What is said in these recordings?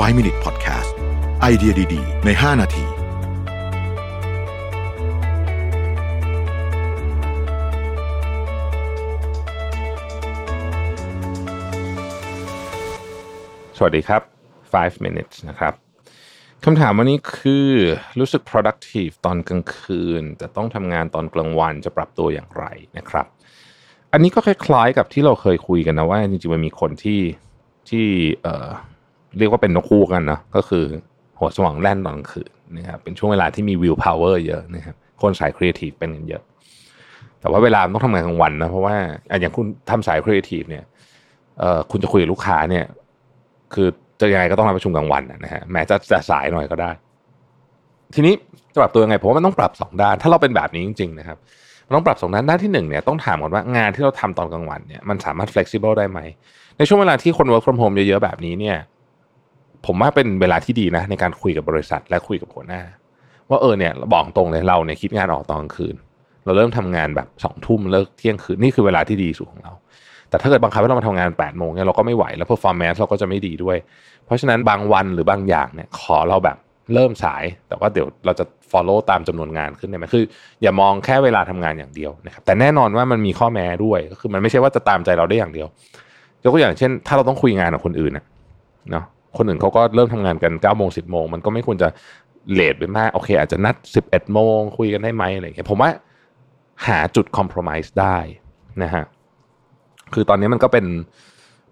5 Minute Podcast ไอเดียดี ๆ ใน 5 นาทีสวัสดีครับ 5 minutes นะครับคำถามวันนี้คือรู้สึก productive ตอนกลางคืน แต่ต้องทำงานตอนกลางวันจะปรับตัวอย่างไรนะครับ อันนี้ก็คล้ายๆกับที่เราเคยคุยกันนะว่า จริงๆมันมีคนที่ที่ เรียกว่าเป็นนกคู่กันเนาะก็คือหัวสมองแล่นตอนกลางคืนนะครับเป็นช่วงเวลาที่มี will power เยอะนะครับคนสาย creative เป็นกันเยอะ แต่ว่าเวลาต้องทำงานกลางวันนะเพราะว่าอะอย่างคุณทำสาย creative เนี่ยเอ่อคุณจะคุยกับลูกค้าเนี่ย คือจะยังไงก็ต้องมาประชุมกลางวันนะฮะแม้จะจะสายหน่อยก็ได้ ทีนี้จะปรับตัวยังไงผมว่ามันต้องปรับสองด้าน ถ้าเราเป็นแบบนี้จริง ๆ นะครับมันต้องปรับสองด้านด้านที่หนึ่งเนี่ยต้องถามก่อนว่างานที่เราทำตอนกลางวันเนี่ยมันสามารถ flexible ได้ไหมในช่วงเวลาที่คน work from home เยอะๆแบบนี้เนี่ย ผมว่าเป็นเวลาที่ดีนะ ในการคุยกับบริษัทและคุยกับหัวหน้า ว่าเออเนี่ยบอกตรงเลยเราเนี่ยคิดงานออกตอนกลางคืน เราเริ่มทำงานแบบสองทุ่มเลิกเที่ยงคืนนี่คือเวลาที่ดีสุดของเรา แต่ถ้าเกิดบังคับให้เรามาทำงาน8ปดโมงเนี่ยเราก็ไม่ไหวแล้ว performance เราก็จะไม่ดีด้วย เพราะฉะนั้นบางวันหรือบางอย่างเนี่ยขอเราแบบเริ่มสาย แต่ว่าเดี๋ยวเราจะ follow ตามจำนวนงานขึ้นได้ไหมคือ อย่ามองแค่เวลาทำงานอย่างเดียวนะครับแต่แน่นอนว่ามันมีข้อแม้ด้วยก็คือมันไม่ใช่ว่าจะตามใจเราได้อย่างเดียวยกตัวอย่างเช่น ถ้าเราต้องคุยงานกับคนอื่นเนาะ คนอื่นเขาก็เริ่มทำงานกัน9ก้าโมงสิบโมงมันก็ไม่ควรจะเลทไปมากโอเค อาจจะนัด 11โมงคุยกันได้ไหมอะไรอย่างเงี้ยผมว่าหาจุด compromise ได้นะฮะคือตอนนี้มันก็เป็น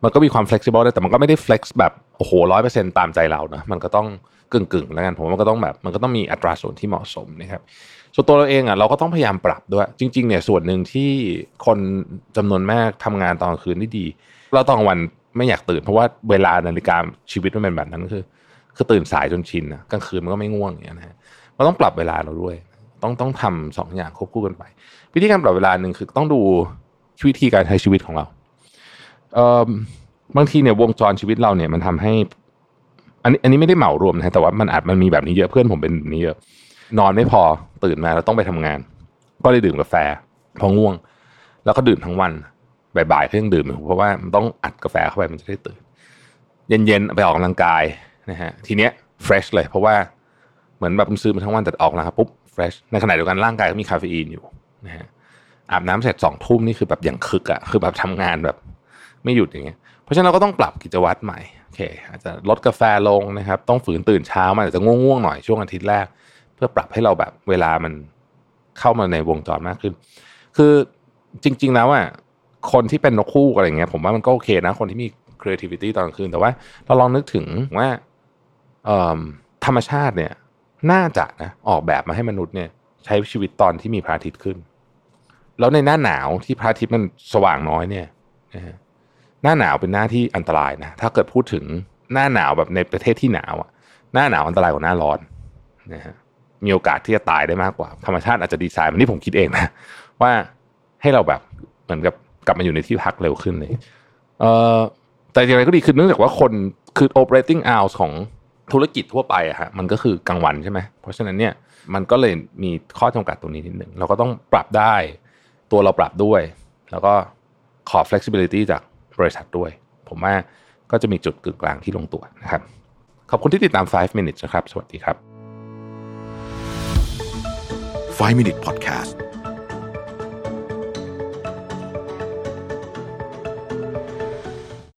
มันก็มีความ flexible ได้แต่มันก็ไม่ได้ flex แบบโอ้โหร้อยเปอร์เซ็นตามใจเรานะมันก็ต้องกึ่งกึ่งๆแล้วกันผมว่ามันก็ต้องแบบมันก็ต้องมีอัตราส่วนที่เหมาะสมนะครับส่วนตัวเราเองอะเราก็ต้องพยายามปรับด้วย จริง ๆ เนี่ยส่วนหนึ่งที่คนจำนวนมากทำงานตอนกลางคืนได้ดี เราตอนกลางวัน ไม่อยากตื่น เพราะว่าเวลานาฬิกาชีวิตมันเป็นแบบนั้นคือ คือตื่นสายจนชินนะกลางคืนมันก็ไม่ง่วงอย่างเงี้ยนะฮะเราต้องปรับเวลาเราด้วย ต้องต้องทำสองอย่างควบคู่กันไป วิธีการปรับเวลาหนึ่งคือต้องดูวิธีการใช้ชีวิตของเราเอ่อบางทีเนี่ยวงจรชีวิตเราเนี่ยมันทำให้ อันนี้อันนี้ไม่ได้เหมารวมนะแต่ว่ามันอาจมันมีแบบนี้เยอะเพื่อนผมเป็นแบบนี้เยอะนอนไม่พอตื่นมาแล้วต้องไปทำงาน ก็เลยดื่มกาแฟพอง่วง แล้วก็ดื่มทั้งวัน บ่ายๆก็ยังดื่มอยู่เพราะว่ามันต้องอัดกาแฟเข้าไปมันจะได้ตื่น เย็นๆไปออกกำลังกายนะฮะทีเนี้ย fresh เลย เพราะว่าเหมือนแบบคุณซึมมาทั้งวันแต่ออกนะครับปุ๊บ fresh ในขณะเดียวกันร่างกายก็มีคาเฟอีนอยู่นะฮะอาบน้ำเสร็จสองทุ่มนี่คือแบบอย่างคึกอะคือแบบทำงานแบบไม่หยุดอย่างเงี้ยเพราะฉะนั้นเราก็ต้องปรับกิจวัตรใหม่โอเค อาจจะลดกาแฟลงนะครับ ต้องฝืนตื่นเช้ามันอาจจะง่วงๆหน่อยช่วงอาทิตย์แรก เพื่อปรับให้เราแบบเวลามันเข้ามาในวงจรมากขึ้น คือจริง ๆ แล้วอะ คนที่เป็นนกคู่อะไรเงี้ยผมว่ามันก็โอเคนะ คนที่มี creativity ตอนกลางคืน แต่ว่าเราลองนึกถึงว่าธรรมชาติเนี่ย น่าจะนะออกแบบมาให้มนุษย์เนี่ย ใช้ชีวิตตอนที่มีพระอาทิตย์ขึ้น แล้วในหน้าหนาวที่พระอาทิตย์มันสว่างน้อยเนี่ยนะฮะหน้าหนาวเป็นหน้าที่อันตรายนะถ้าเกิดพูดถึงหน้าหนาวแบบในประเทศที่หนาวอะหน้าหนาวอันตรายกว่าหน้าร้อนนะฮะมีโอกาสที่จะตายได้มากกว่า ธรรมชาติอาจจะดีไซน์มันที่ผมคิดเองนะว่าให้เราแบบเหมือนกับ ลับมาอยู่ในที่พักเร็วขึ้นเลยเอ่อแต่อย่างไรก็ดีคือเนื่องจากว่าคนคือ operating hours ของธุรกิจทั่วไปอะฮะมันก็คือกลางวันใช่ไหมเพราะฉะนั้นเนี่ยมันก็เลยมีข้อจำกัดตรงนี้นิดหนึ่งเราก็ต้องปรับได้ตัวเราปรับด้วย แล้วก็ขอ flexibility จากบริษัทด้วย ผมว่าก็จะมีจุดกึ่งกลางที่ลงตัวนะครับ ขอบคุณที่ติดตาม 5 minutes นะครับ สวัสดีครับ 5 Minute Podcast